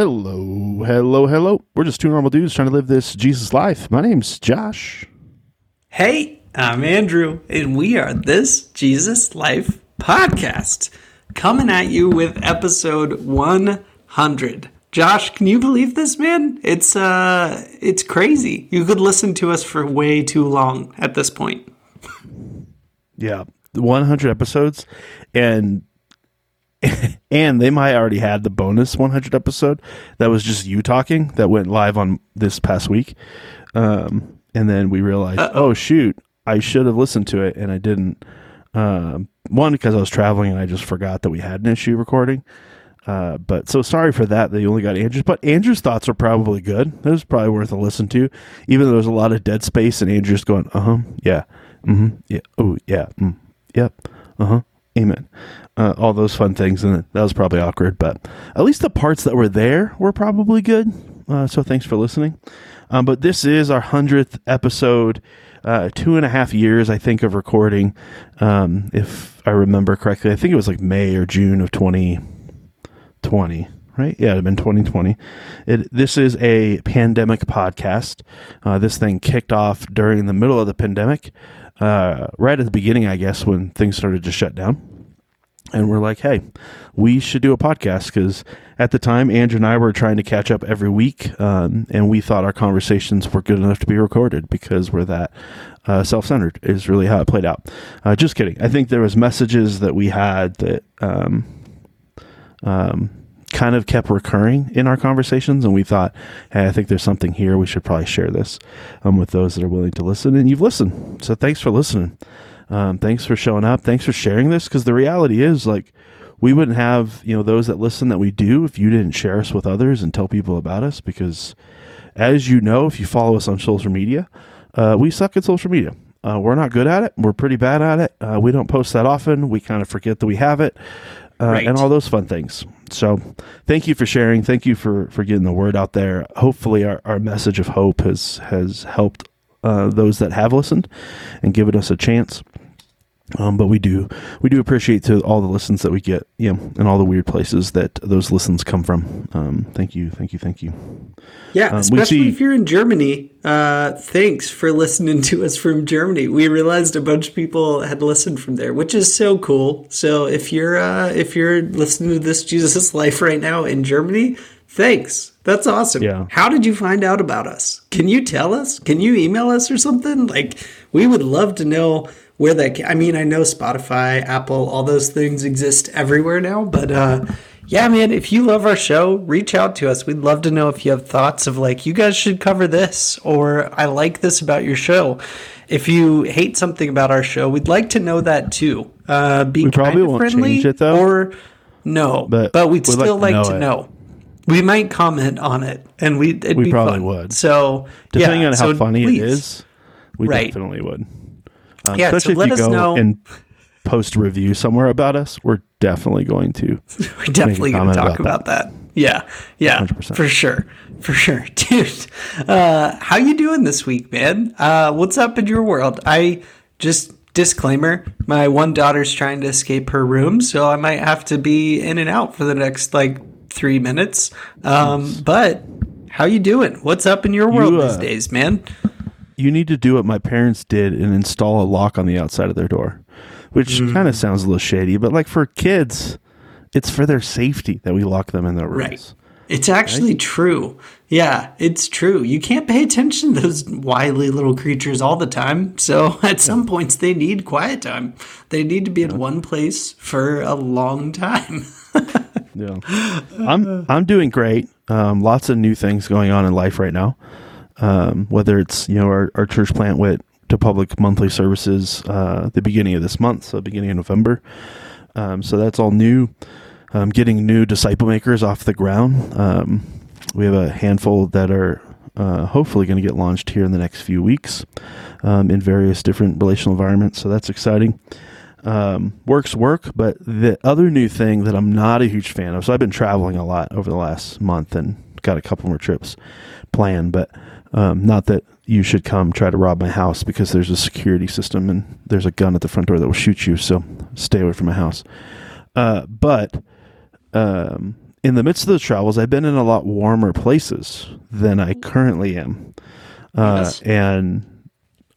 Hello, hello, hello. We're just two normal dudes trying to live this Jesus life. My name's Josh. Hey, I'm Andrew, and we are this Jesus Life podcast coming at you with episode 100. Josh, can you believe this, man? It's uh, it's crazy. You could listen to us for way too long at this point. Yeah, 100 episodes, and and they might already had the bonus 100 episode that was just you talking that went live on this past week. Um, and then we realized, Uh-oh. oh shoot, I should have listened to it and I didn't. Um, one because I was traveling and I just forgot that we had an issue recording. Uh, but so sorry for that. They only got Andrew's, but Andrew's thoughts are probably good. It was probably worth a listen to, even though there's a lot of dead space and Andrew's going, uh huh, yeah, mm-hmm, yeah, oh yeah, mm, yep, uh huh, amen uh, all those fun things, and that was probably awkward. But at least the parts that were there were probably good. Uh, so thanks for listening. Um, but this is our hundredth episode. Uh, two and a half years, I think, of recording. Um, if I remember correctly, I think it was like May or June of 2020 right? Yeah, it'd been 2020. It, this is a pandemic podcast. Uh, this thing kicked off during the middle of the pandemic, uh, right at the beginning, I guess, when things started to shut down and we're like, hey, we should do a podcast because at the time, Andrew and I were trying to catch up every week, um, and we thought our conversations were good enough to be recorded because we're that uh, self-centered. Is really how it played out. Uh, just kidding. I think there was messages that we had that um, um, kind of kept recurring in our conversations, and we thought, hey, I think there's something here. We should probably share this um, with those that are willing to listen. And you've listened, so thanks for listening. Um, thanks for showing up. Thanks for sharing this because the reality is like we wouldn't have you know those that listen that we do if you didn't share us with others and tell people about us because as you know if you follow us on social media uh, we suck at social media uh, we're not good at it we're pretty bad at it uh, we don't post that often we kind of forget that we have it uh, right. and all those fun things so thank you for sharing. Thank you for for getting the word out there. Hopefully our, our message of hope has has helped uh, those that have listened and given us a chance um, but we do we do appreciate to all the listens that we get, you know, and all the weird places that those listens come from. Um, thank you, thank you, thank you. Yeah, um, especially see, if you're in Germany. Uh, thanks for listening to us from Germany. We realized a bunch of people had listened from there, which is so cool. So if you're uh, if you're listening to this Jesus Life right now in Germany, thanks. That's awesome. Yeah. How did you find out about us? Can you tell us? Can you email us or something? Like we would love to know where that I mean, I know Spotify, Apple, all those things exist everywhere now, but uh yeah, man, if you love our show, reach out to us. We'd love to know if you have thoughts of like you guys should cover this or I like this about your show. If you hate something about our show, we'd like to know that too. Uh be we probably won't friendly change it though. Or no, but, but we'd, we'd still like, like to know. know. We might comment on it, and we it'd we probably fun. would. So depending yeah, on how so funny please. it is, we right. definitely would. Um, yeah, especially so if you go know. and post a review somewhere about us, we're definitely going to. we're definitely going to talk about, about that. that. Yeah, yeah, 100%. for sure, for sure, dude. Uh, how you doing this week, man? Uh, what's up in your world? I just disclaimer: my one daughter's trying to escape her room, so I might have to be in and out for the next like three minutes. Um, but how you doing? What's up in your world you, uh, these days, man? You need to do what my parents did and install a lock on the outside of their door, which mm. kind of sounds a little shady, but like for kids, it's for their safety that we lock them in their rooms. Right. It's actually right? true. Yeah, it's true. You can't pay attention to those wily little creatures all the time. So at some points, they need quiet time. They need to be in one place for a long time. yeah, I'm I'm doing great. Um, lots of new things going on in life right now um, whether it's you know our, our church plant went to public monthly services uh, the beginning of this month, so beginning of November. Um, so that's all new. Um, getting new disciple makers off the ground. Um, we have a handful that are uh, hopefully going to get launched here in the next few weeks um, in various different relational environments. So that's exciting. Um, works work, but the other new thing that I'm not a huge fan of. So I've been traveling a lot over the last month and got a couple more trips planned, but um, not that you should come try to rob my house because there's a security system and there's a gun at the front door that will shoot you. So stay away from my house. Uh, but um, in the midst of those travels, I've been in a lot warmer places than I currently am. Uh, yes. And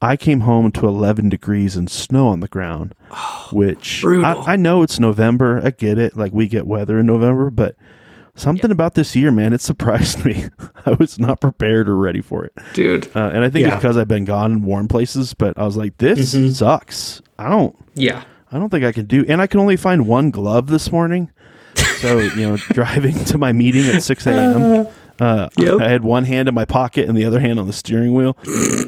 I came home to 11 degrees and snow on the ground, oh, which I, I, know it's November. I get it. Like we get weather in November, but something about this year, man, it surprised me. I was not prepared or ready for it, dude. Uh, and I think yeah. it's because I've been gone in warm places, but I was like, this mm-hmm. sucks. I don't. Yeah. I don't think I can do. And I can only find one glove this morning. So you know, driving to my meeting at 6 a.m. Uh, yep. I had one hand in my pocket and the other hand on the steering wheel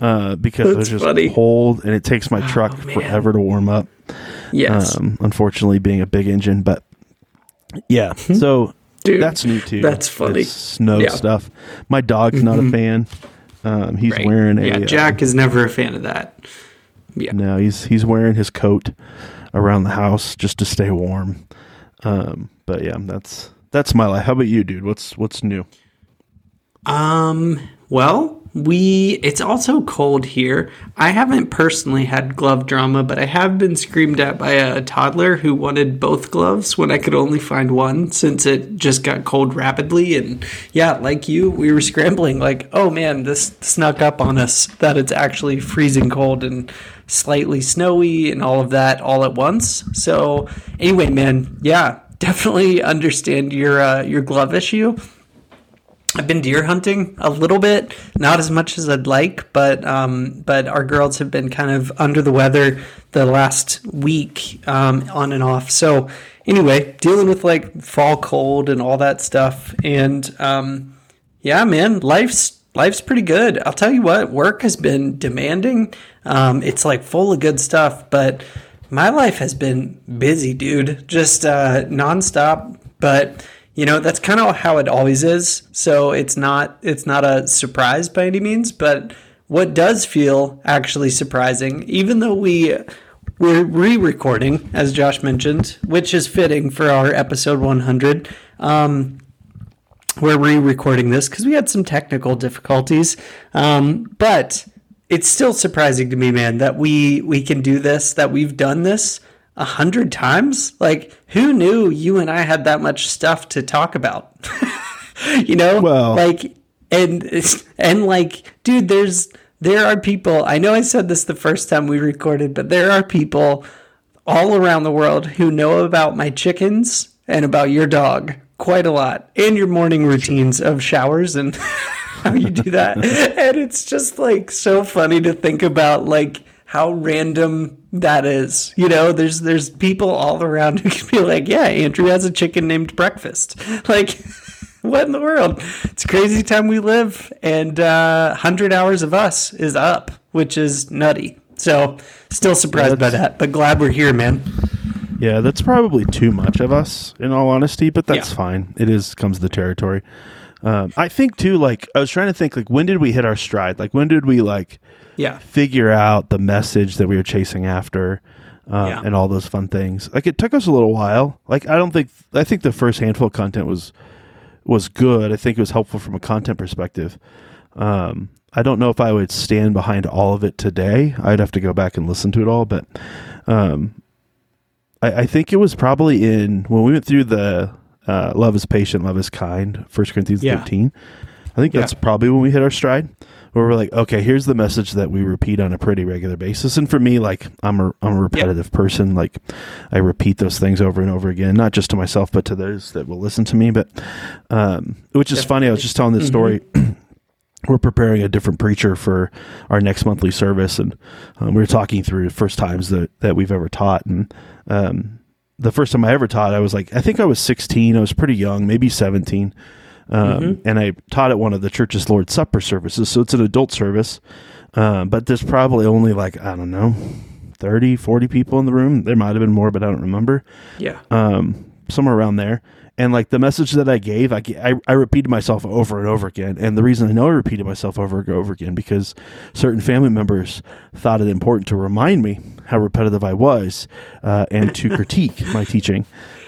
uh, because it was just funny. cold and it takes my truck oh, forever to warm up. Yes. Um, unfortunately, being a big engine, but yeah. So Dude, that's new too. That's funny. It's snow yeah. stuff. My dog's not mm-hmm. a fan. Um, he's right. wearing a. Yeah, Jack uh, is never a fan of that. Yeah. No, he's he's wearing his coat around the house just to stay warm. Um, but yeah, that's that's my life. How about you, dude? What's what's new? Um, well, we it's also cold here. I haven't personally had glove drama, but I have been screamed at by a toddler who wanted both gloves when I could only find one since it just got cold rapidly and yeah, like you, we were scrambling like, "Oh man, this snuck up on us that it's actually freezing cold and slightly snowy and all of that all at once." So, anyway, man, yeah, definitely understand your uh, your glove issue. I've been deer hunting a little bit, not as much as I'd like, but um, but our girls have been kind of under the weather the last week um, on and off. So anyway, dealing with like fall cold and all that stuff, and um, yeah, man, life's life's pretty good. I'll tell you what, work has been demanding. Um, it's like full of good stuff, but my life has been busy, dude, just uh, nonstop. But you know that's kind of how it always is so it's not it's not a surprise by any means but what does feel actually surprising even though we we're re-recording as josh mentioned which is fitting for our episode 100 um, we're re-recording this because we had some technical difficulties um, but it's still surprising to me man that we we can do this that we've done this a hundred times? Like, who knew you and I had that much stuff to talk about? you know, well, like, and and like, dude, there's there are people. I know I said this the first time we recorded, but there are people all around the world who know about my chickens and about your dog quite a lot, and your morning routines of showers and. how you do that and it's just like so funny to think about like how random that is. You know, there's there's people all around who can be like, yeah, Andrew has a chicken named Breakfast. Like, what in the world? It's crazy time we live, and uh, hundred hours of us is up, which is nutty. So, still surprised by that, but glad we're here, man. Yeah, that's probably too much of us, in all honesty, but that's yeah. fine. It is comes the territory. Um, I think too. Like, I was trying to think, like, when did we hit our stride? Like, when did we like? yeah figure out the message that we were chasing after uh, yeah. and all those fun things like it took us a little while like i don't think i think the first handful of content was was good i think it was helpful from a content perspective um, i don't know if i would stand behind all of it today i'd have to go back and listen to it all but um, I, I, think it was probably in when we went through the uh, love is patient love is kind first corinthians yeah. 13 i think that's yeah. probably when we hit our stride where we're like, okay, here's the message that we repeat on a pretty regular basis. And for me, like I'm a I'm a repetitive yep. person. Like I repeat those things over and over again, not just to myself, but to those that will listen to me. But um, which is Definitely. funny. I was just telling this story. Mm-hmm. we're preparing a different preacher for our next monthly service, and um, we were talking through first times that that we've ever taught, and um, the first time I ever taught, I was like, I think I was 16. I was pretty young, maybe 17 um, mm-hmm. and I taught at one of the church's Lord's Supper services. So it's an adult service, uh, but there's probably only like, I don't know, 30, 40 people in the room. There might have been more, but I don't remember. Yeah. Um, somewhere around there. And like the message that I gave, I, I, I, repeated myself over and over again. And the reason I know I repeated myself over and over again because certain family members thought it important to remind me how repetitive I was uh, and to critique my teaching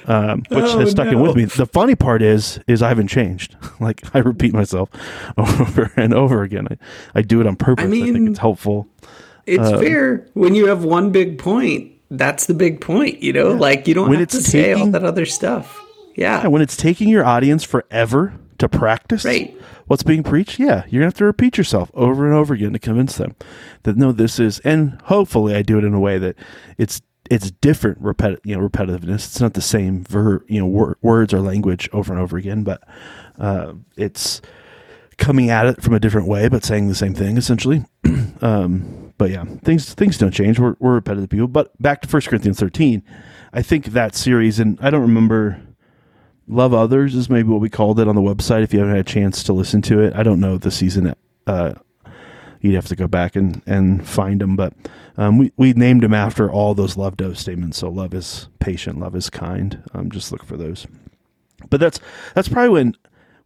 um, which oh, has stuck no. in with me. The funny part is, is I haven't changed. like I repeat myself over and over again. I, I do it on purpose. I, mean, I think it's helpful. It's uh, fair when you have one big point. That's the big point, you know. Yeah. Like you don't when have to taking, say all that other stuff. Yeah. yeah. When it's taking your audience forever to practice right. what's being preached, yeah, you're gonna have to repeat yourself over and over again to convince them that no, this is, and hopefully I do it in a way that it's it's different repeti- you know repetitiveness. It's not the same ver you know wor- words or language over and over again, but uh, it's coming at it from a different way, but saying the same thing essentially. um, but yeah, things things don't change. We're, we're repetitive people. But back to 1 Corinthians thirteen, I think that series, and I don't remember. Love Others is maybe what we called it on the website. If you haven't had a chance to listen to it, I don't know the season. Uh, you'd have to go back and, and find them, but um, we we named them after all those love dose statements. So love is patient, love is kind. Um, just look for those. But that's that's probably when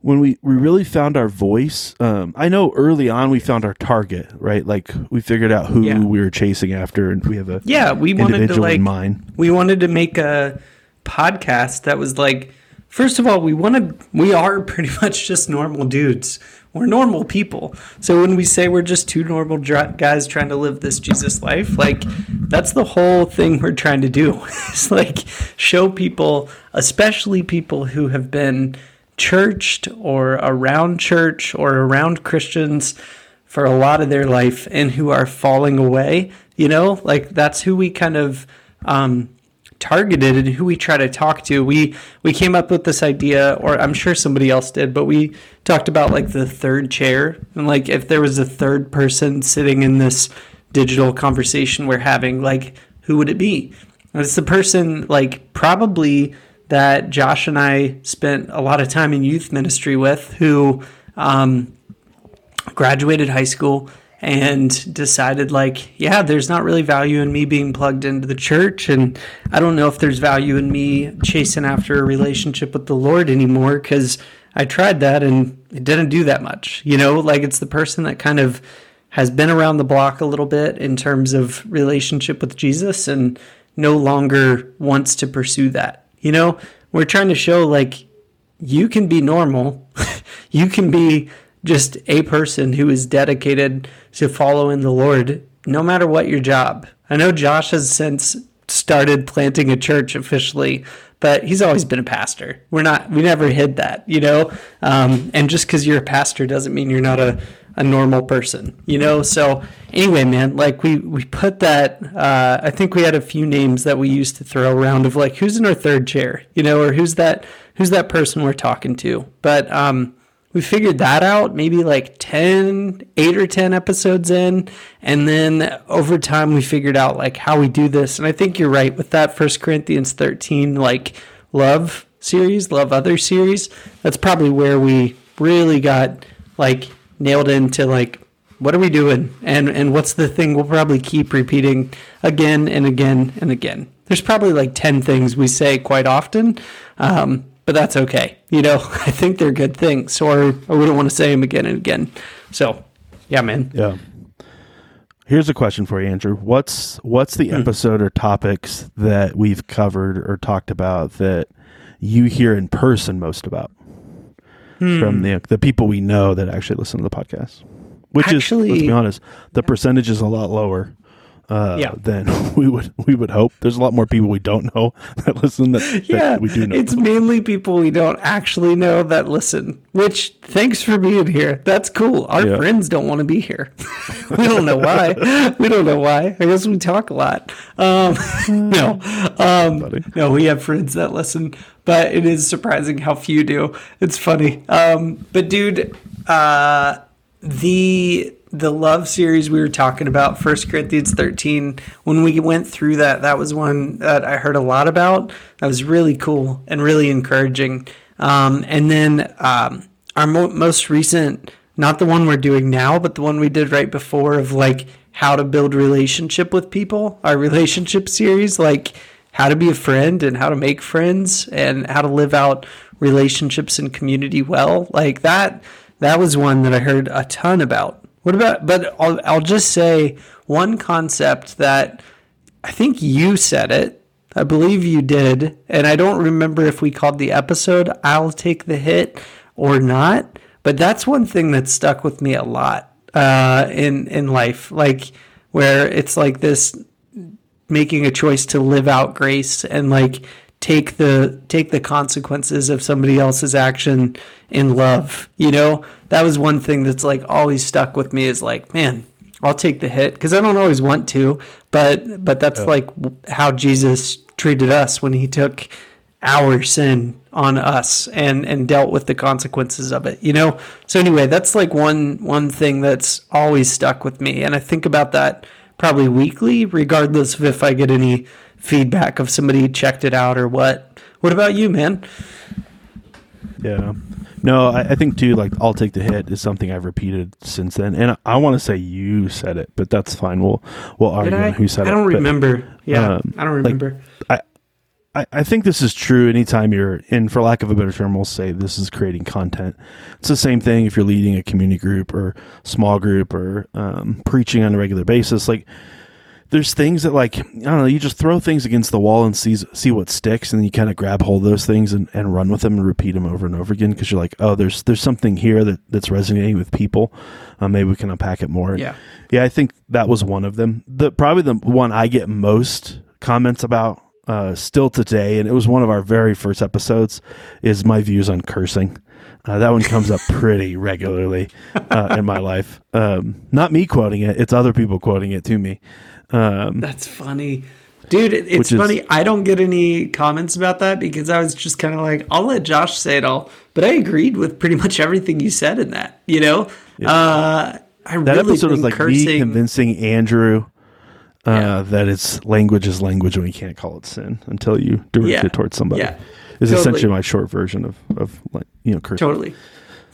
when we, we really found our voice, um, I know early on we found our target, right? Like we figured out who yeah. we were chasing after, and we have a yeah. We wanted to like we wanted to make a podcast that was like, first of all, we wanted we are pretty much just normal dudes. We're normal people. So when we say we're just two normal guys trying to live this Jesus life, like that's the whole thing we're trying to do. it's like show people, especially people who have been churched or around church or around Christians for a lot of their life and who are falling away. You know, like that's who we kind of um, targeted and who we try to talk to. We we came up with this idea, or I'm sure somebody else did, but we talked about like the third chair and like if there was a third person sitting in this digital conversation we're having, like who would it be? And it's the person like probably that Josh and I spent a lot of time in youth ministry with who um, graduated high school and decided like yeah there's not really value in me being plugged into the church and i don't know if there's value in me chasing after a relationship with the lord anymore because i tried that and it didn't do that much you know like it's the person that kind of has been around the block a little bit in terms of relationship with jesus and no longer wants to pursue that you know, we're trying to show like you can be normal. you can be just a person who is dedicated to following the Lord no matter what your job. I know Josh has since started planting a church officially, but he's always been a pastor. We're not, we never hid that, you know? Um, and just because you're a pastor doesn't mean you're not a, a normal person, you know? So anyway, man, like we, we put that, uh, I think we had a few names that we used to throw around of like, who's in our third chair, you know, or who's that, who's that person we're talking to? But, um, we figured that out maybe like 10 8 or 10 episodes in and then over time we figured out like how we do this. And i think you're right with that first corinthians 13 like love series love other series. That's probably where we really got like nailed into like what are we doing? And and what's the thing we'll probably keep repeating again and again and again? There's probably like 10 things we say quite often. Um, but that's okay. You know i think they're good things or i wouldn't want to say them again and again. So yeah man. Yeah. Here's a question for you andrew. What's what's the hmm. episode or topics that we've covered or talked about that you hear in person most about? Hmm. from the the people we know that actually listen to the podcast. Which actually, is, let's be honest, the percentage is a lot lower uh, yeah. than we would we would hope. There's a lot more people we don't know that listen that, yeah, we do know. It's mainly people we don't actually know that listen. Which thanks for being here. That's cool. Our yeah. friends don't want to be here. we don't know why. we don't know why. I guess we talk a lot. Um, no, um, no, we have friends that listen but it is surprising how few do. It's funny. Um, but dude, uh, the the love series we were talking about, First Corinthians 13, when we went through that, that was one that I heard a lot about. That was really cool and really encouraging. Um, and then um, our mo- most recent, not the one we're doing now, but the one we did right before of like how to build relationship with people, our relationship series, like how to be a friend and how to make friends and how to live out relationships and community well. Like that, that was one that I heard a ton about. What about, but I'll, I'll just say one concept that I think you said it. I believe you did. And I don't remember if we called the episode I'll Take the Hit or not. But that's one thing that stuck with me a lot uh, in, in life. Like, where it's like this making a choice to live out grace and like take the take the consequences of somebody else's action in love. You know, that was one thing that's like always stuck with me is like, man, I'll take the hit because I don't always want to, but but that's like how Jesus treated us when he took our sin on us and and dealt with the consequences of it you know so anyway that's like one one thing that's always stuck with me and i think about that probably weekly regardless of if i get any feedback of somebody checked it out or what. What about you man? Yeah. No I, I think too like i'll take the hit is something i've repeated since then. And i, I want to say you said it but that's fine. We'll we'll argue on who said it i don't remember. Yeah um, i don't remember. Like, I, I, I think this is true anytime you're in, for lack of a better term, we'll say this is creating content. It's the same thing if you're leading a community group or small group or um, preaching on a regular basis. Like, there's things that like I don't know, you just throw things against the wall and see see what sticks, and you kind of grab hold of those things and, and run with them and repeat them over and over again because you're like, oh, there's there's something here that that's resonating with people. Uh, maybe we can unpack it more. Yeah, yeah, I think that was one of them. The probably the one I get most comments about uh, still today, and it was one of our very first episodes, is my views on cursing. Uh, that one comes up pretty regularly uh, in my life. Um, not me quoting it; it's other people quoting it to me. Um, That's funny, dude. It's funny. Is, I don't get any comments about that because I was just kind of like, I'll let Josh say it all. But I agreed with pretty much everything you said in that. You know, yeah. uh, I that really episode was like cursing, me convincing Andrew uh, yeah. that it's language is language and we can't call it sin until you direct yeah. it towards somebody. Yeah. Is totally. essentially my short version of, of like, you know, cursing. Totally.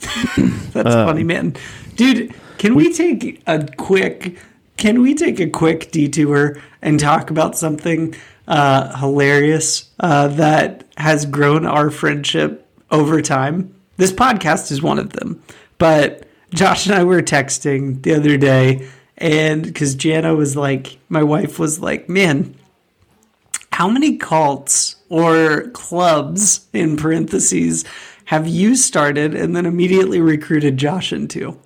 That's uh, funny, man. Dude, can we, we take a quick can we take a quick detour and talk about something uh, hilarious uh, that has grown our friendship over time? This podcast is one of them. But Josh and I were texting the other day and because Jana was like, my wife was like, man, how many cults or clubs in parentheses have you started and then immediately recruited Josh into?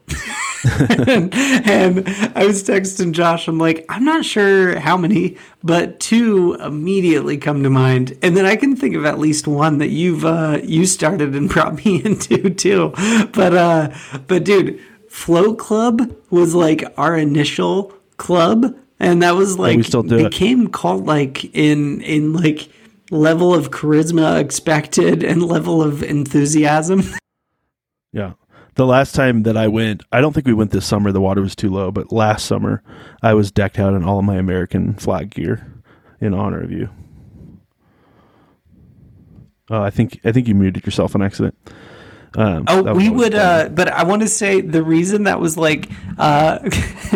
and, and, I was texting Josh. I'm like, I'm not sure how many, but two immediately come to mind, and then I can think of at least one that you've uh, you started and brought me into too. But uh, but dude, Flow Club was like our initial club, and that was like we still do became it. called like in in like level of charisma expected and level of enthusiasm. Yeah. The last time that I went, I don't think we went this summer. The water was too low, but last summer I was decked out in all of my American flag gear in honor of you. Oh, I think I think you muted yourself on accident. Um, oh, we would, uh, but I want to say the reason that was like uh,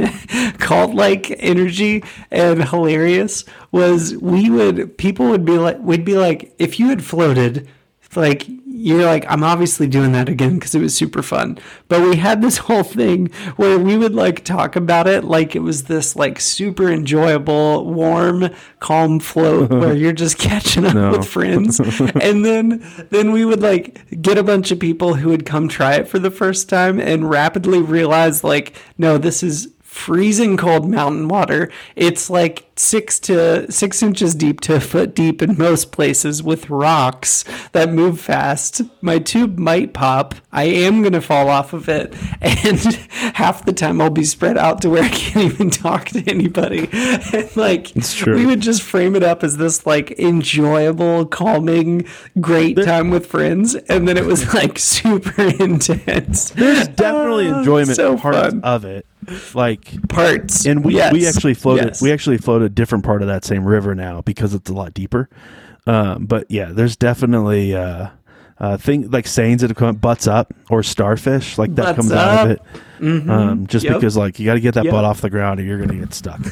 called like energy and hilarious was we would people would be like we'd be like if you had floated like you're like i'm obviously doing that again because it was super fun but we had this whole thing where we would like talk about it like it was this like super enjoyable warm calm float where you're just catching up no. with friends and then then we would like get a bunch of people who would come try it for the first time and rapidly realize like no this is freezing cold mountain water. It's like six to six inches deep to a foot deep in most places with rocks that move fast. My tube might pop. I am going to fall off of it. And half the time I'll be spread out to where I can't even talk to anybody. And like, we would just frame it up as this like enjoyable, calming, great time with friends. And then it was like super intense. There's definitely oh, enjoyment so parts fun. of it like parts and we yes. we actually floated yes. we actually floated a different part of that same river now because it's a lot deeper. Um, but yeah, there's definitely uh, uh, thing like sayings that have come butts up or starfish like that butts comes up. out of it. Mm-hmm. Um, just yep. because like you got to get that yep. butt off the ground or you're gonna get stuck.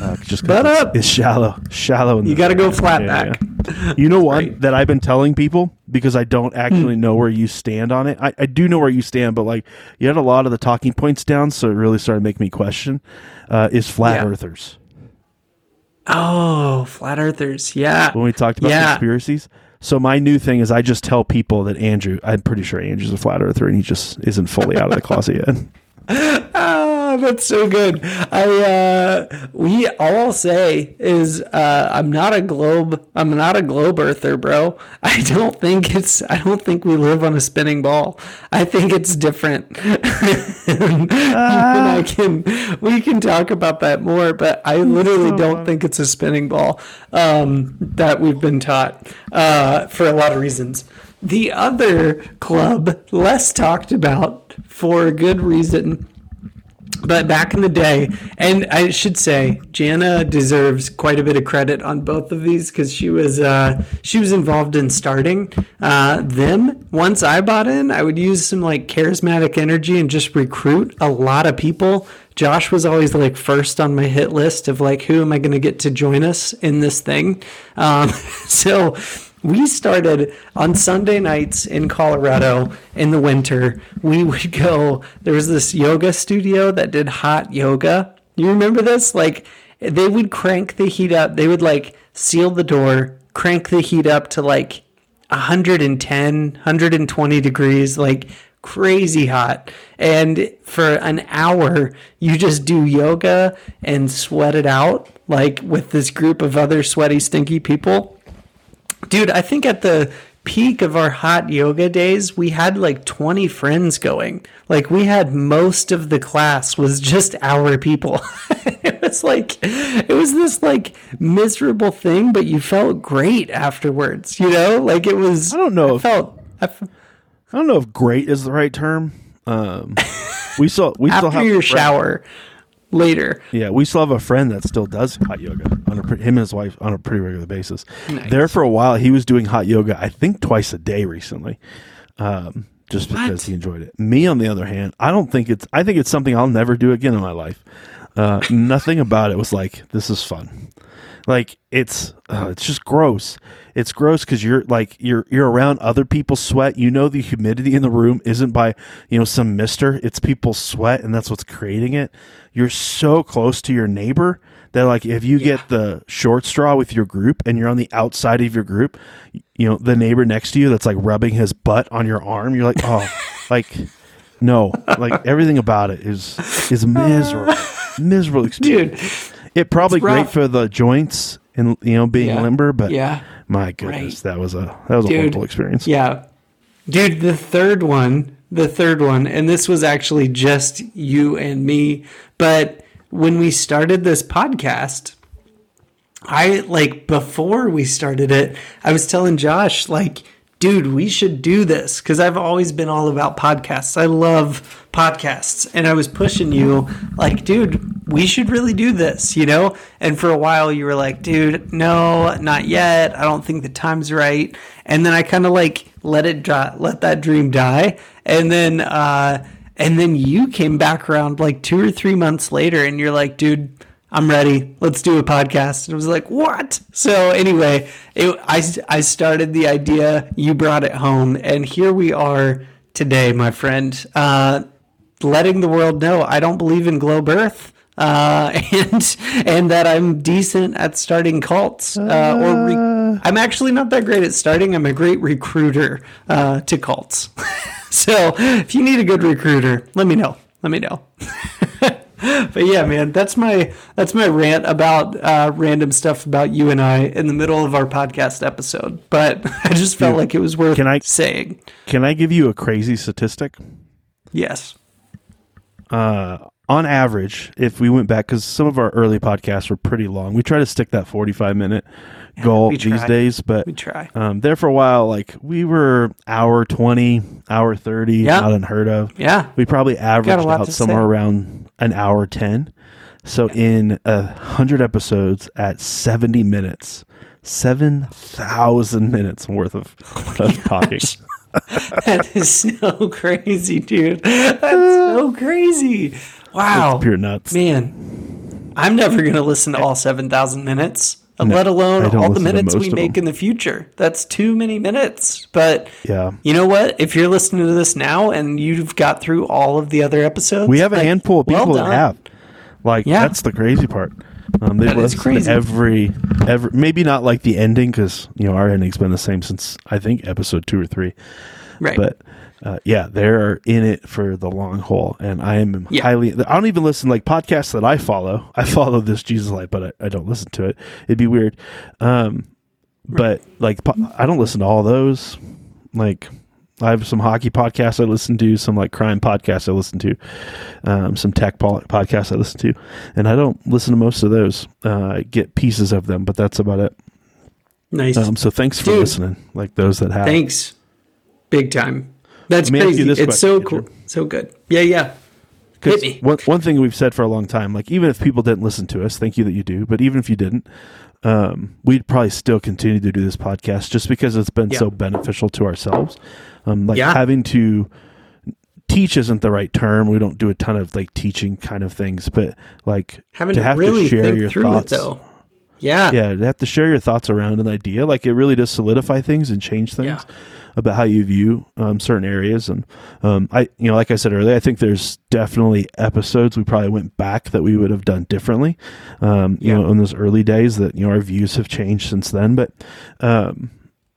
Uh, just butt it's, up. It's shallow, shallow. you got to go flat yeah, back. Yeah. You know what right. that I've been telling people because I don't actually know where you stand on it. I, I do know where you stand, but like you had a lot of the talking points down, so it really started to make me question: uh, is flat yeah. earthers? Oh, flat earthers. Yeah. When we talked about yeah. conspiracies. So my new thing is I just tell people that Andrew, I'm pretty sure Andrew's a flat earther and he just isn't fully out of the closet yet. Ah, that's so good. I uh we all I'll say is uh I'm not a globe I'm not a globe earther, bro. I don't think it's I don't think we live on a spinning ball. I think it's different. and, uh, I can we can talk about that more, but I literally so don't think it's a spinning ball um that we've been taught uh for a lot of reasons. The other club less talked about for a good reason but back in the day, and I should say, Jana deserves quite a bit of credit on both of these because she was uh, she was involved in starting uh, them. Once I bought in, I would use some like charismatic energy and just recruit a lot of people. Josh was always like first on my hit list of like who am I going to get to join us in this thing. Um, so we started on Sunday nights in Colorado in the winter. We would go, there was this yoga studio that did hot yoga. You remember this? Like, they would crank the heat up. They would like seal the door, crank the heat up to like 110, 120 degrees, like crazy hot. And for an hour, you just do yoga and sweat it out, like with this group of other sweaty, stinky people dude, I think at the peak of our hot yoga days, we had like 20 friends going. Like we had most of the class was just our people. it was like it was this like miserable thing, but you felt great afterwards, you know? Like it was I don't know. I felt I, f- I don't know if great is the right term. Um we saw we after still have your shower later. Yeah, we still have a friend that still does hot yoga on a, him and his wife on a pretty regular basis. Nice. There for a while, he was doing hot yoga. I think twice a day recently, um, just what? because he enjoyed it. Me, on the other hand, I don't think it's. I think it's something I'll never do again in my life. Uh, nothing about it was like this is fun. Like it's uh, it's just gross. It's gross because you're like you're you're around other people's sweat. You know the humidity in the room isn't by you know some mister. It's people's sweat, and that's what's creating it. You're so close to your neighbor that like if you yeah. get the short straw with your group and you're on the outside of your group, you know the neighbor next to you that's like rubbing his butt on your arm. You're like, oh, like no, like everything about it is is miserable, miserable experience. Dude it probably great for the joints and you know being yeah. limber, but yeah, my goodness, right. that was a that was Dude, a horrible experience. Yeah, Dude, the third one, the third one, and this was actually just you and me, but when we started this podcast, I like before we started it, I was telling Josh like dude, we should do this because I've always been all about podcasts. I love podcasts. And I was pushing you, like, dude, we should really do this, you know? And for a while, you were like, dude, no, not yet. I don't think the time's right. And then I kind of like let it die, let that dream die. And then, uh, and then you came back around like two or three months later and you're like, dude, I'm ready. Let's do a podcast. And I was like, what? So anyway, it, I, I started the idea. You brought it home. And here we are today, my friend, uh, letting the world know I don't believe in globe earth. Uh, and and that I'm decent at starting cults. Uh, or re- uh. I'm actually not that great at starting. I'm a great recruiter uh, to cults. so if you need a good recruiter, let me know. Let me know. but yeah, man, that's my that's my rant about uh, random stuff about you and I in the middle of our podcast episode. But I just felt Dude, like it was worth can I, saying. Can I give you a crazy statistic? Yes. Uh, on average, if we went back, because some of our early podcasts were pretty long, we try to stick that forty-five minute goal these days. But we try. Um, there for a while, like we were hour twenty, hour thirty, yeah. not unheard of. Yeah, we probably averaged out somewhere say. around an hour ten. So yeah. in a hundred episodes at seventy minutes, seven thousand minutes worth of, of talking. that is so crazy, dude. That's so crazy. Wow. It's pure nuts. Man, I'm never going to listen to all 7,000 minutes no, let alone all the minutes we make in the future. That's too many minutes. But yeah, you know what? If you're listening to this now and you've got through all of the other episodes, we have a like, handful of people well that have. Like yeah. that's the crazy part. Um, they've listened every every maybe not like the ending because you know our ending's been the same since I think episode two or three. Right. But uh, yeah, they're in it for the long haul, and I am Yeah. highly. I don't even listen like podcasts that I follow. I follow this Jesus Life, but I, I don't listen to it. It'd be weird. Um, but like po- I don't listen to all those. Like I have some hockey podcasts I listen to, some like crime podcasts I listen to, um, some tech po- podcasts I listen to, and I don't listen to most of those. Uh, I get pieces of them, but that's about it. Nice. Um, so thanks for Dude. listening. Like those that have. Thanks. Big time. That's Let me ask you crazy. It's so question, cool. So good. Yeah, yeah. Hit me. One, one thing we've said for a long time, like even if people didn't listen to us, thank you that you do, but even if you didn't, um, we'd probably still continue to do this podcast just because it's been Yeah. so beneficial to ourselves. Um, like Yeah. having to teach isn't the right term. We don't do a ton of like teaching kind of things, but like Having to really to share your thoughts. it though. Yeah. Yeah, to have to share your thoughts around an idea, like it really does solidify things and change things Yeah. about how you view um, certain areas. And um, I, you know, like I said earlier, I think there's definitely episodes we probably went back that we would have done differently. Um, you Yeah. know, in those early days, that you know our views have changed since then. But um,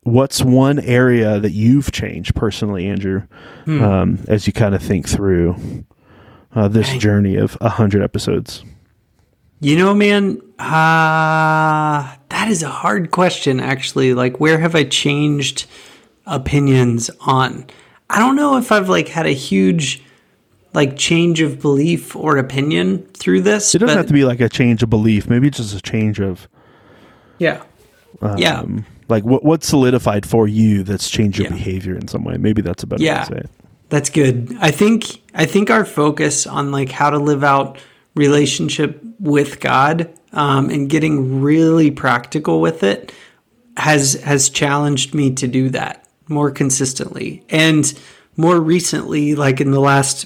what's one area that you've changed personally, Andrew, Hmm. um, as you kind of think through uh, this Dang. journey of a hundred episodes? You know, man, uh, that is a hard question, actually. Like, where have I changed opinions on? I don't know if I've like had a huge like change of belief or opinion through this. It doesn't have to be like a change of belief. Maybe it's just a change of Yeah. yeah. um, like what what solidified for you that's changed your Yeah. behavior in some way. Maybe that's a better way to say it. That's good. I think I think our focus on like how to live out relationship with God um, and getting really practical with it has has challenged me to do that more consistently and more recently, like in the last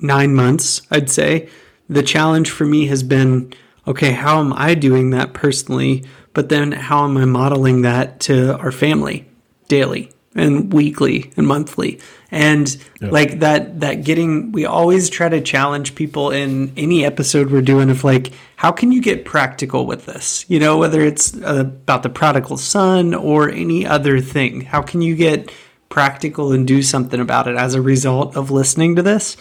nine months, I'd say the challenge for me has been okay, how am I doing that personally? But then how am I modeling that to our family daily and weekly and monthly? And like that, that getting, we always try to challenge people in any episode we're doing of like, how can you get practical with this? You know, whether it's about the prodigal son or any other thing, how can you get practical and do something about it as a result of listening to this?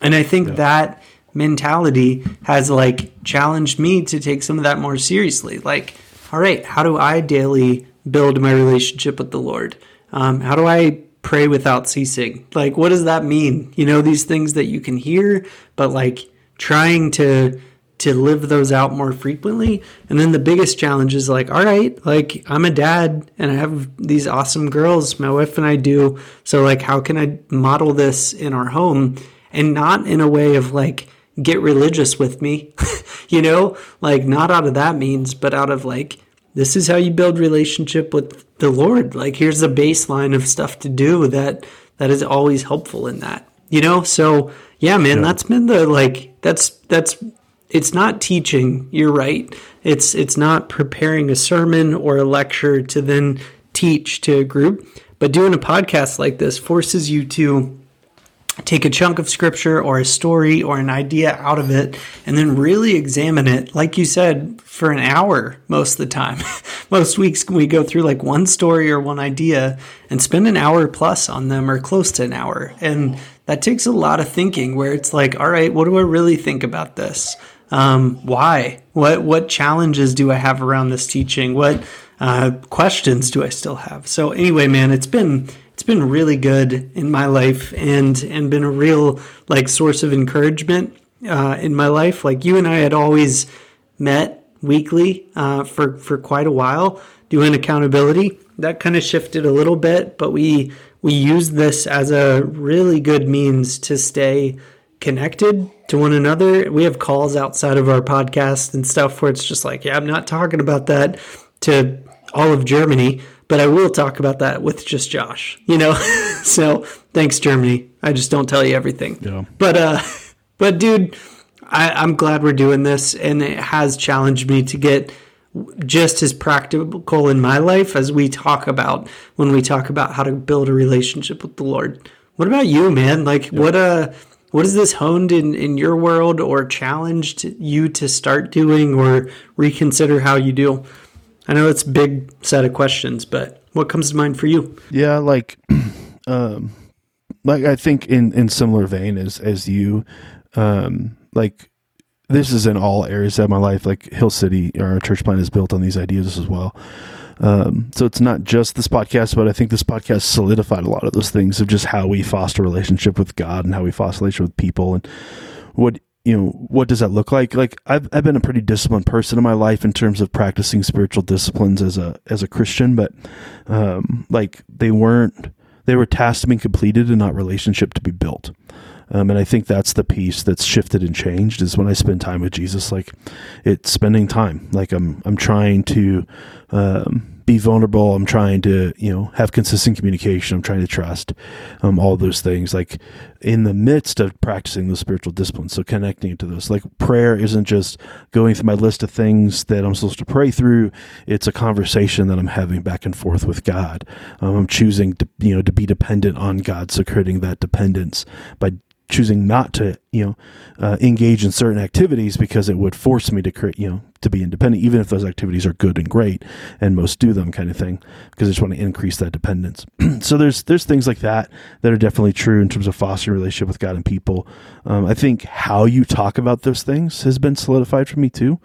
And I think that mentality has like challenged me to take some of that more seriously. Like, all right, how do I daily build my relationship with the Lord? Um, how do I pray without ceasing? Like, what does that mean? You know, these things that you can hear, but like trying to to live those out more frequently. And then the biggest challenge is like, all right, like I'm a dad and I have these awesome girls, my wife and I do. So like how can I model this in our home and not in a way of like get religious with me, you know, like not out of that means, but out of like this is how you build relationship with the Lord. Like here's the baseline of stuff to do that that is always helpful in that. You know? So yeah, man, that's been the like that's that's it's not teaching, you're right. It's it's not preparing a sermon or a lecture to then teach to a group, but doing a podcast like this forces you to take a chunk of scripture or a story or an idea out of it and then really examine it like you said for an hour most of the time. Most weeks we go through like one story or one idea and spend an hour plus on them or close to an hour. And that takes a lot of thinking where it's like all right what do i really think about this? Um, why? What what challenges do i have around this teaching? What uh, questions do i still have? So anyway man it's been it's been really good in my life and and been a real like source of encouragement uh, in my life. Like you and I had always met weekly uh, for for quite a while doing accountability. That kind of shifted a little bit, but we we use this as a really good means to stay connected to one another. We have calls outside of our podcast and stuff where it's just like, yeah, I'm not talking about that to all of Germany, but I will talk about that with just Josh, you know? so thanks, Germany. I just don't tell you everything. Yeah. But, uh, but dude, I, I'm glad we're doing this and it has challenged me to get just as practical in my life as we talk about when we talk about how to build a relationship with the Lord. What about you, man? Like what uh what has this honed in, in your world or challenged you to start doing or reconsider how you do? I know it's a big set of questions, but what comes to mind for you? Yeah, like um, like I think in in similar vein as as you, um, like this is in all areas of my life. Like Hill City, our church plan is built on these ideas as well. Um, so it's not just this podcast, but I think this podcast solidified a lot of those things of just how we foster relationship with God and how we foster relationship with people and what you know what does that look like like I've, I've been a pretty disciplined person in my life in terms of practicing spiritual disciplines as a as a christian but um like they weren't they were tasks to be completed and not relationship to be built um, and I think that's the piece that's shifted and changed is when I spend time with Jesus. Like it's spending time. Like I'm I'm trying to um, be vulnerable. I'm trying to you know have consistent communication. I'm trying to trust. Um, all those things. Like in the midst of practicing the spiritual disciplines. So connecting to those. Like prayer isn't just going through my list of things that I'm supposed to pray through. It's a conversation that I'm having back and forth with God. Um, I'm choosing to you know to be dependent on God. So creating that dependence by choosing not to, you know, uh, engage in certain activities because it would force me to create, you know, to be independent, even if those activities are good and great, and most do them, kind of thing, because I just want to increase that dependence. so there's there's things like that that are definitely true in terms of fostering relationship with God and people. Um, I think how you talk about those things has been solidified for me too.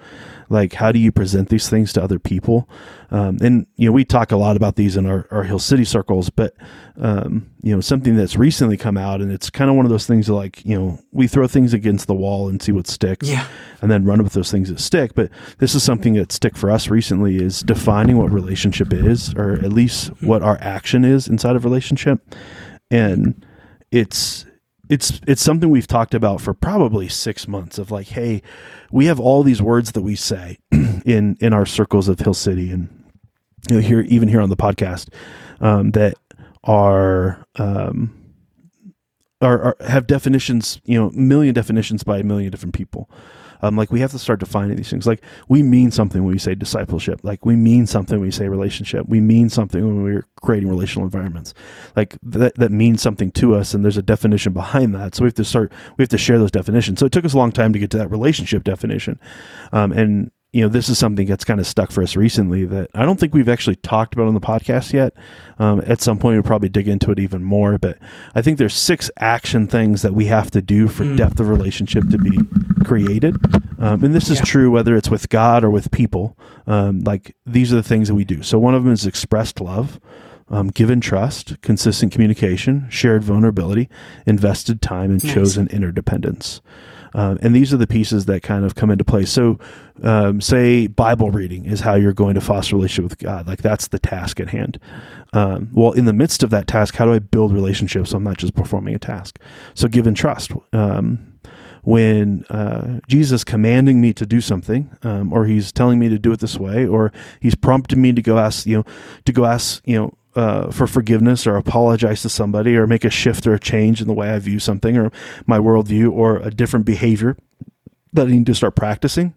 Like, how do you present these things to other people? Um, and, you know, we talk a lot about these in our, our Hill City circles, but, um, you know, something that's recently come out and it's kind of one of those things like, you know, we throw things against the wall and see what sticks yeah. and then run with those things that stick. But this is something that stick for us recently is defining what relationship is, or at least what our action is inside of relationship. And it's, it's it's something we've talked about for probably six months of like, hey, we have all these words that we say in in our circles of Hill City and you know here even here on the podcast um, that are um, are, are have definitions you know million definitions by a million different people um, like we have to start defining these things. Like we mean something when we say discipleship. Like we mean something when we say relationship. We mean something when we're creating relational environments. Like that that means something to us, and there's a definition behind that. So we have to start. We have to share those definitions. So it took us a long time to get to that relationship definition, um, and you know, this is something that's kind of stuck for us recently that I don't think we've actually talked about on the podcast yet. Um, at some point, we'll probably dig into it even more. But I think there's six action things that we have to do for mm. depth of relationship to be created. Um, and this is yeah. true whether it's with God or with people. Um, like these are the things that we do. So one of them is expressed love. Um, given trust, consistent communication, shared vulnerability, invested time, and nice. chosen interdependence. Um, and these are the pieces that kind of come into play. So, um, say Bible reading is how you're going to foster relationship with God. Like that's the task at hand. Um, well, in the midst of that task, how do I build relationships? So I'm not just performing a task. So, given trust. Um, when uh, Jesus commanding me to do something, um, or He's telling me to do it this way, or He's prompting me to go ask, you know, to go ask, you know, uh, for forgiveness or apologize to somebody or make a shift or a change in the way I view something or my worldview or a different behavior that I need to start practicing.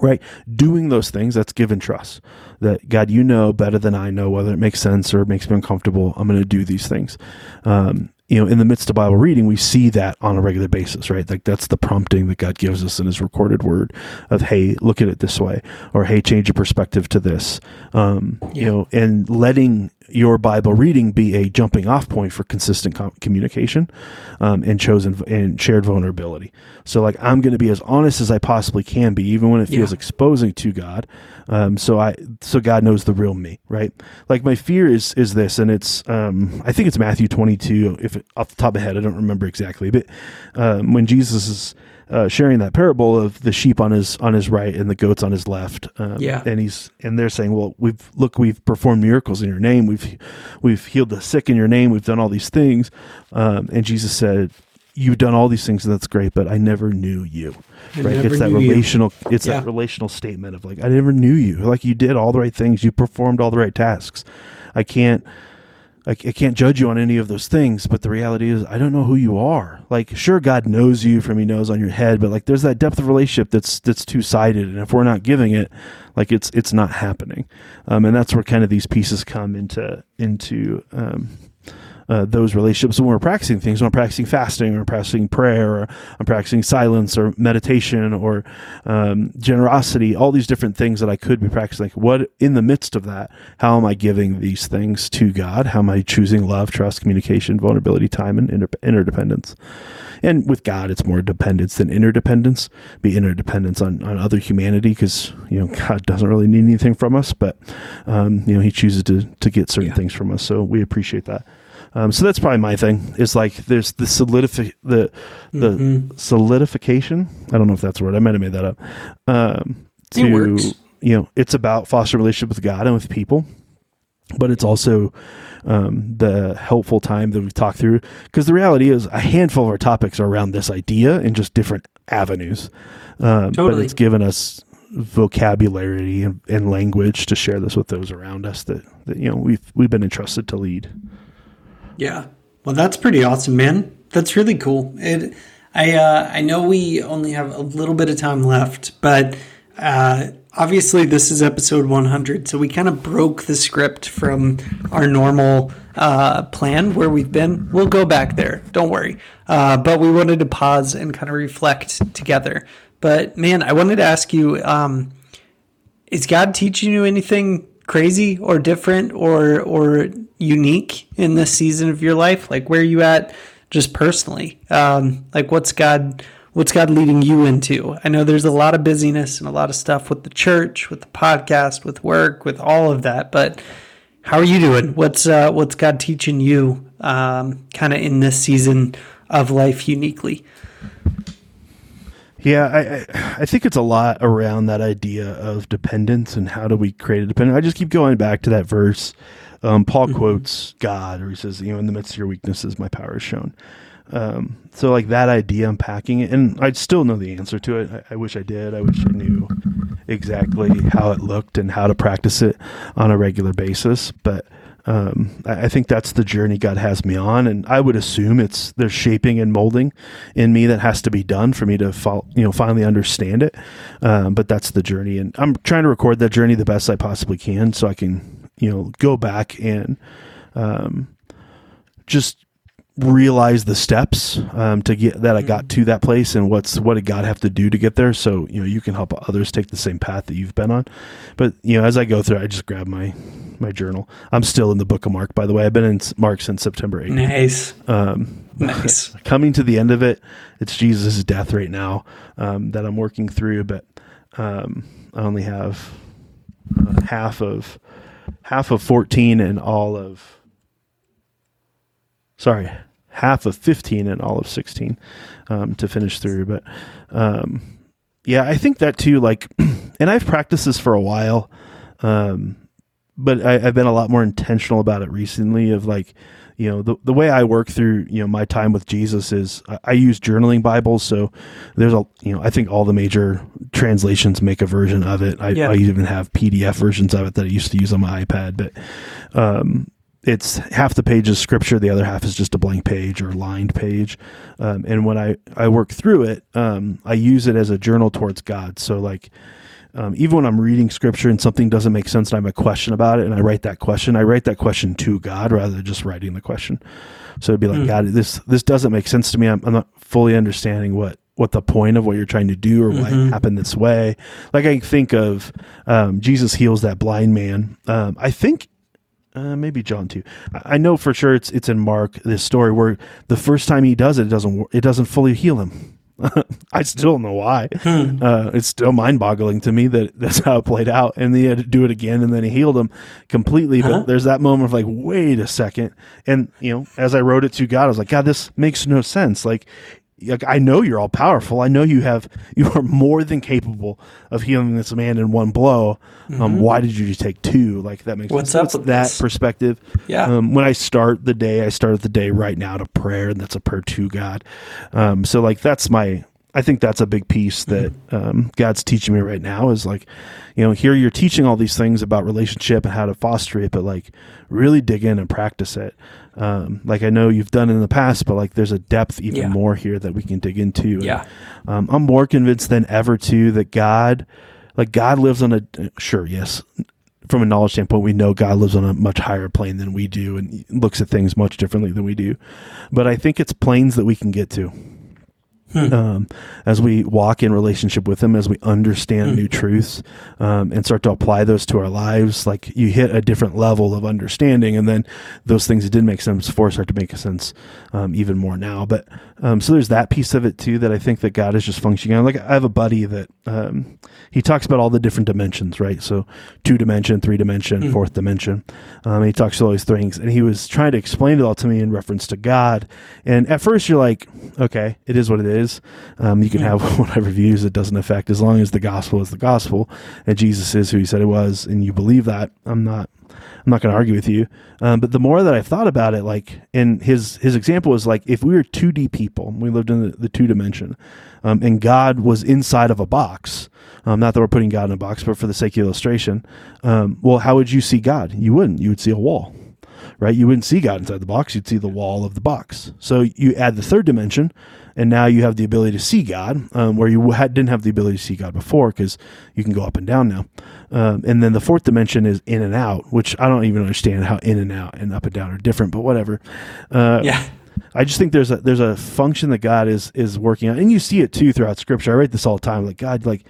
Right? Doing those things, that's given trust. That God, you know better than I know whether it makes sense or makes me uncomfortable. I'm going to do these things. Um, you know, in the midst of Bible reading, we see that on a regular basis, right? Like that's the prompting that God gives us in His recorded Word of, "Hey, look at it this way," or "Hey, change your perspective to this." Um, yeah. You know, and letting your Bible reading be a jumping off point for consistent com- communication um, and chosen and shared vulnerability. So, like, I'm going to be as honest as I possibly can be, even when it feels yeah. exposing to God. Um, so I, so God knows the real me, right? Like, my fear is is this, and it's, um, I think it's Matthew 22. If it, off the top of my head, I don't remember exactly, but um, when Jesus is uh, sharing that parable of the sheep on his on his right and the goats on his left. Um, yeah, and he's and they're saying, "Well, we've look, we've performed miracles in your name. We've we've healed the sick in your name. We've done all these things." Um, and Jesus said, "You've done all these things, and that's great, but I never knew you." I right? It's that relational. You. It's yeah. that relational statement of like, "I never knew you. Like you did all the right things. You performed all the right tasks. I can't." I, I can't judge you on any of those things, but the reality is I don't know who you are. Like, sure, God knows you from He knows on your head, but like, there's that depth of relationship that's that's two sided, and if we're not giving it, like, it's it's not happening. Um, and that's where kind of these pieces come into into um, uh, those relationships when we're practicing things, when I'm practicing fasting or practicing prayer or I'm practicing silence or meditation or um, generosity, all these different things that I could be practicing. Like what in the midst of that, how am I giving these things to God? How am I choosing love, trust, communication, vulnerability, time, and inter- interdependence? And with God, it's more dependence than interdependence. Be interdependence on, on other humanity because you know God doesn't really need anything from us, but um, you know He chooses to to get certain yeah. things from us. So we appreciate that. Um, so that's probably my thing. Is like there's the solidifi- the the mm-hmm. solidification. I don't know if that's a word. I might have made that up. Um, to you know, it's about foster relationship with God and with people, but it's also um, the helpful time that we've talked through. Because the reality is, a handful of our topics are around this idea in just different avenues. Um, totally. But it's given us vocabulary and, and, language to share this with those around us that, that you know we've we've been entrusted to lead. Yeah. Well, that's pretty awesome, man. That's really cool. It, I, uh, I know we only have a little bit of time left, but uh, obviously this is episode 100, so we kind of broke the script from our normal uh, plan where we've been. We'll go back there, don't worry. Uh, but we wanted to pause and kind of reflect together. But man, I wanted to ask you: um, Is God teaching you anything crazy or different or or unique in this season of your life? Like where are you at just personally? Um, like what's God what's God leading you into? I know there's a lot of busyness and a lot of stuff with the church, with the podcast, with work, with all of that, but how are you doing? What's uh, what's God teaching you um, kind of in this season of life uniquely? Yeah, I, I, think it's a lot around that idea of dependence and how do we create a dependence. I just keep going back to that verse. Um, Paul mm-hmm. quotes God, or he says, "You know, in the midst of your weaknesses, my power is shown." Um, so like that idea, unpacking it, and I still know the answer to it. I, I, wish I did. I wish I knew exactly how it looked and how to practice it on a regular basis. But um, I, think that's the journey God has me on, and I would assume it's there's shaping and molding in me that has to be done for me to you know finally understand it. Um, but that's the journey, and I'm trying to record that journey the best I possibly can, so I can you know go back and um, just realize the steps um, to get that I got mm-hmm. to that place and what's what did God have to do to get there. So you know you can help others take the same path that you've been on. But you know as I go through, I just grab my my journal. I'm still in the book of Mark, by the way. I've been in Mark since September 8th. Nice. Um, nice. coming to the end of it, it's Jesus' death right now um, that I'm working through, but um, I only have uh, half of half of 14 and all of sorry half of 15 and all of 16 um, to finish through. But um, yeah, I think that too, like, and I've practiced this for a while, um, but I, have been a lot more intentional about it recently of like, you know, the, the way I work through, you know, my time with Jesus is I, I use journaling Bibles. So there's a, you know, I think all the major translations make a version of it. I, yeah. I even have PDF versions of it that I used to use on my iPad, but, um, it's half the page is scripture, the other half is just a blank page or lined page. Um, and when I, I work through it, um, I use it as a journal towards God. So, like, um, even when I'm reading scripture and something doesn't make sense and I have a question about it and I write that question, I write that question to God rather than just writing the question. So it'd be like, mm. God, this this doesn't make sense to me. I'm, I'm, not fully understanding what what the point of what you're trying to do or why mm-hmm. it happened this way. Like I think of um, Jesus heals that blind man. Um, I think uh, maybe John too. I know for sure it's it's in Mark this story where the first time he does it, it doesn't it doesn't fully heal him. I still don't know why. Hmm. Uh, it's still mind boggling to me that that's how it played out. And he had to do it again, and then he healed him completely. Huh? But there's that moment of like, wait a second. And you know, as I wrote it to God, I was like, God, this makes no sense. Like I know you're all powerful. I know you have you are more than capable of healing this man in one blow. Um, mm-hmm. Um, why did you just take two? Like that makes what's sense. up with that this? perspective? Yeah. Um, when I start the day, I start the day right now to prayer, and that's a prayer to God. Um, so like that's my. I think that's a big piece that mm-hmm. um, God's teaching me right now is like, you know, here you're teaching all these things about relationship and how to foster it, but like really dig in and practice it um, like I know you've done in the past, but like there's a depth even yeah. more here that we can dig into. Yeah, um, I'm more convinced than ever too that God, like God lives on a sure yes, from a knowledge standpoint, we know God lives on a much higher plane than we do and looks at things much differently than we do. But I think it's planes that we can get to. Hmm. Um, as we walk in relationship with Him, as we understand hmm. new truths um, and start to apply those to our lives, like you hit a different level of understanding, and then those things that didn't make sense before start to make sense um, even more now. But um, so there's that piece of it too that I think that God is just functioning on. Like I have a buddy that um, he talks about all the different dimensions, right? So two dimension, three dimension, mm. fourth dimension. Um, he talks all these things, and he was trying to explain it all to me in reference to God. And at first, you're like, okay, it is what it is. Um, you can mm. have whatever views it doesn't affect, as long as the gospel is the gospel, and Jesus is who He said it was, and you believe that. I'm not I'm not going to argue with you. Um, but the more that I've thought about it, like, and his his example was like, if we were 2D people, we lived in the, the two dimension, um, and God was inside of a box. Um, not that we're putting God in a box, but for the sake of illustration, um, well, how would you see God? You wouldn't. You would see a wall, right? You wouldn't see God inside the box. You'd see the wall of the box. So you add the third dimension, and now you have the ability to see God, um, where you had, didn't have the ability to see God before because you can go up and down now. Um, and then the fourth dimension is in and out, which I don't even understand how in and out and up and down are different, but whatever. Uh, yeah. I just think there's a there's a function that God is is working on, and you see it too throughout Scripture. I write this all the time, like God, like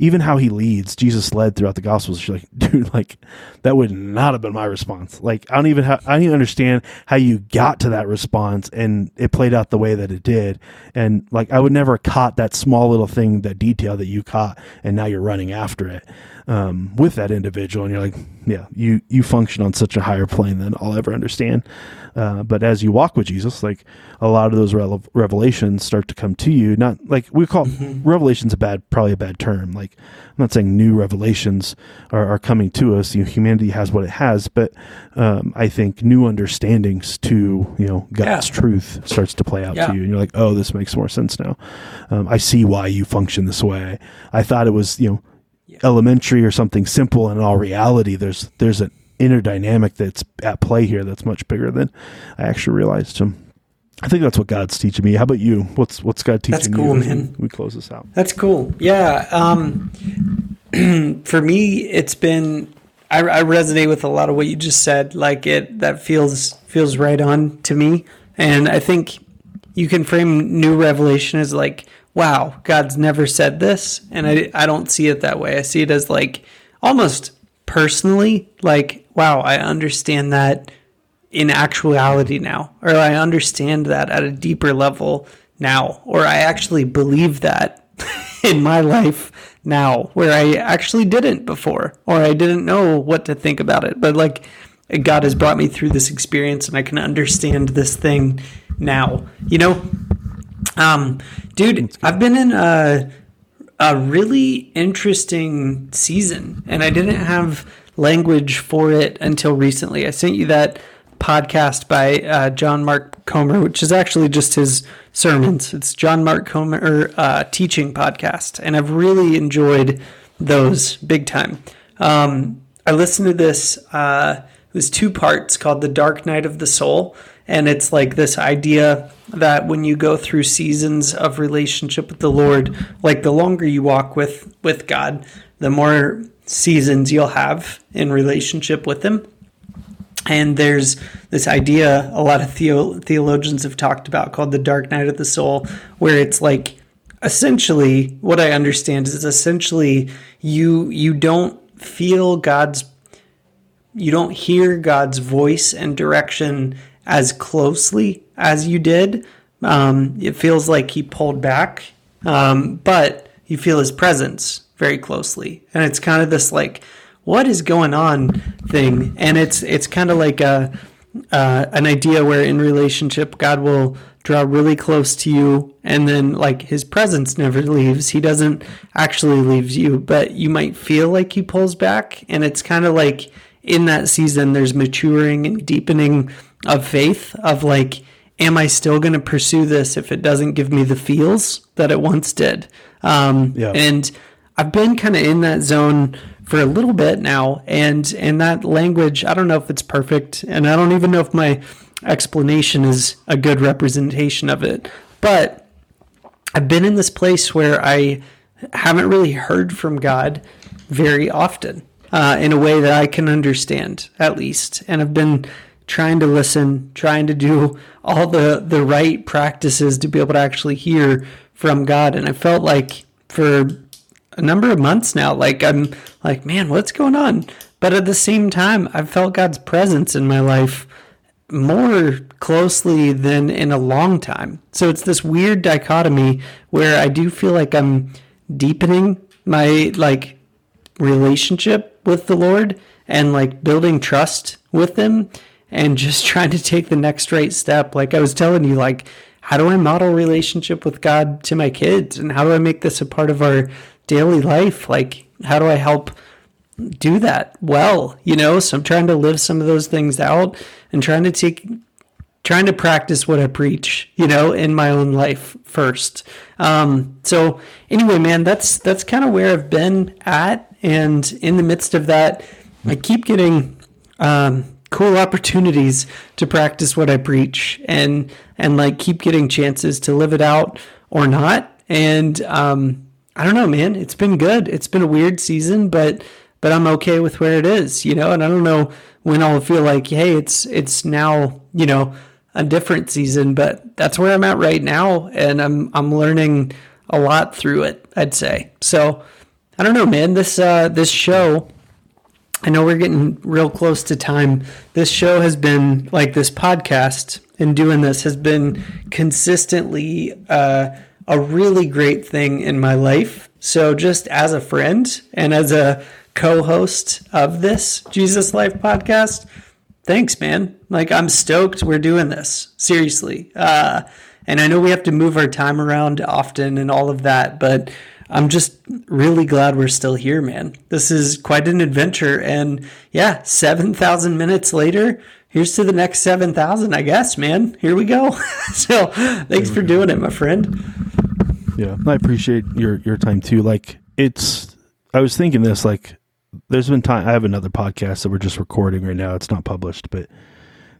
even how he leads, Jesus led throughout the Gospels. You're like, dude, like that would not have been my response. Like I don't even have, I don't even understand how you got to that response and it played out the way that it did. And like I would never caught that small little thing, that detail that you caught, and now you're running after it um, with that individual, and you're like, yeah, you you function on such a higher plane than I'll ever understand. Uh, but as you walk with Jesus, like a lot of those re- revelations start to come to you. Not like we call mm-hmm. revelations a bad, probably a bad term. Like I'm not saying new revelations are, are coming to us. You know, humanity has what it has, but um, I think new understandings to you know God's yeah. truth starts to play out yeah. to you, and you're like, oh, this makes more sense now. Um, I see why you function this way. I thought it was you know elementary or something simple, and in all reality, there's there's an inner dynamic that's at play here that's much bigger than I actually realized. I think that's what God's teaching me. How about you? What's what's God teaching that's cool, you? Man. We close this out. That's cool. Yeah. Um, for me, it's been I, I, resonate with a lot of what you just said. Like it that feels feels right on to me, and I think you can frame new revelation as like, wow, God's never said this, and I I don't see it that way. I see it as like almost personally, like, wow, I understand that in actuality now, or I understand that at a deeper level now, or I actually believe that in my life now, where I actually didn't before, or I didn't know what to think about it. But like, God has brought me through this experience and I can understand this thing now. You know, um, dude, I've been in a a really interesting season, and I didn't have language for it until recently. I sent you that podcast by uh, John Mark Comer, which is actually just his sermons. It's John Mark Comer uh, teaching podcast, and I've really enjoyed those big time. Um, I listened to this. Uh, it was two parts called "The Dark Night of the Soul," and it's like this idea that when you go through seasons of relationship with the Lord, like the longer you walk with with God, the more seasons you'll have in relationship with Him. And there's this idea a lot of theo- theologians have talked about called the dark night of the soul, where it's like essentially what I understand is essentially you you don't feel God's you don't hear God's voice and direction as closely as you did. Um, it feels like he pulled back, um, but you feel his presence very closely, and it's kind of this like, what is going on thing, and it's it's kind of like a uh, an idea where in relationship God will draw really close to you and then like his presence never leaves. He doesn't actually leave you but you might feel like he pulls back. And it's kind of like in that season there's maturing and deepening of faith of like am i still going to pursue this if it doesn't give me the feels that it once did? Um, yeah. and i've been kind of in that zone for a little bit now and and that language i don't know if it's perfect and i don't even know if my explanation is a good representation of it but i've been in this place where i haven't really heard from god very often uh, in a way that I can understand, at least. And I've been trying to listen, trying to do all the, the right practices to be able to actually hear from God. And I felt like for a number of months now, like I'm like, man, what's going on? But at the same time, I've felt God's presence in my life more closely than in a long time. So it's this weird dichotomy where I do feel like I'm deepening my like relationship with the Lord and like building trust with him and just trying to take the next right step. Like I was telling you like how do I model relationship with God to my kids and how do I make this a part of our daily life? Like how do I help do that well, you know? So I'm trying to live some of those things out and trying to take trying to practice what I preach, you know, in my own life first. Um, so anyway, man, that's that's kind of where I've been at, and in the midst of that, I keep getting um, cool opportunities to practice what I preach, and and like keep getting chances to live it out or not. And um, I don't know, man, it's been good. It's been a weird season, but but I'm okay with where it is, you know. And I don't know when I'll feel like, hey, it's it's now, you know, a different season, but that's where I'm at right now, and I'm I'm learning a lot through it. I'd say so. I don't know, man. This uh, this show. I know we're getting real close to time. This show has been like this podcast and doing this has been consistently uh, a really great thing in my life. So just as a friend and as a co-host of this Jesus Life podcast. Thanks, man. Like I'm stoked we're doing this. Seriously. Uh, and I know we have to move our time around often and all of that, but I'm just really glad we're still here, man. This is quite an adventure. And yeah, 7,000 minutes later, here's to the next 7,000, I guess, man. Here we go. so thanks for doing it, my friend. Yeah, I appreciate your, your time too. Like, it's, I was thinking this, like, there's been time. I have another podcast that we're just recording right now. It's not published, but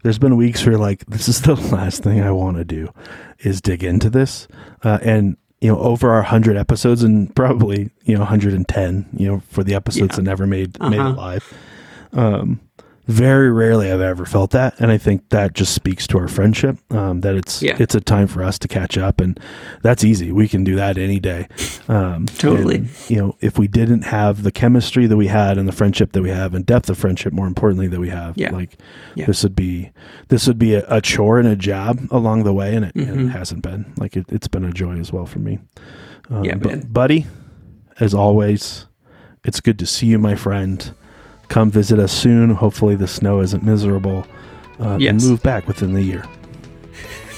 there's been weeks where like this is the last thing I want to do is dig into this. Uh, and you know, over our hundred episodes, and probably you know 110, you know, for the episodes yeah. that never made uh-huh. made it live. Um, very rarely I've ever felt that, and I think that just speaks to our friendship. Um, that it's yeah. it's a time for us to catch up, and that's easy. We can do that any day. Um, totally. And, you know, if we didn't have the chemistry that we had, and the friendship that we have, and depth of friendship, more importantly, that we have, yeah. like yeah. this would be this would be a, a, chore and a job along the way, and it, mm-hmm. and it mm-hmm. hasn't been. Like it, has been a joy as well for me. Um, yeah, but, buddy, as always, it's good to see you, my friend come visit us soon. Hopefully, the snow isn't miserable, uh, yes. and move back within the year.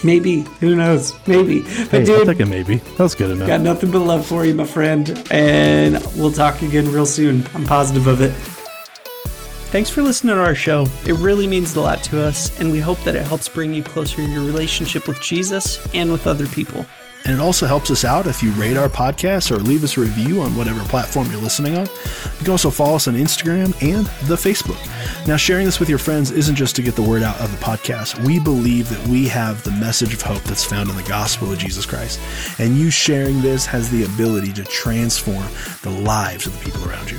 Maybe. Who knows? Maybe. But hey, dude, I'll take a maybe. That's good enough. Got nothing but love for you, my friend. And we'll talk again real soon. I'm positive of it. Thanks for listening to our show. It really means a lot to us, and we hope that it helps bring you closer in your relationship with Jesus and with other people. And it also helps us out if you rate our podcast or leave us a review on whatever platform you're listening on. You can also follow us on Instagram and the Facebook. Now, sharing this with your friends isn't just to get the word out of the podcast. We believe that we have the message of hope that's found in the gospel of Jesus Christ. And you sharing this has the ability to transform the lives of the people around you.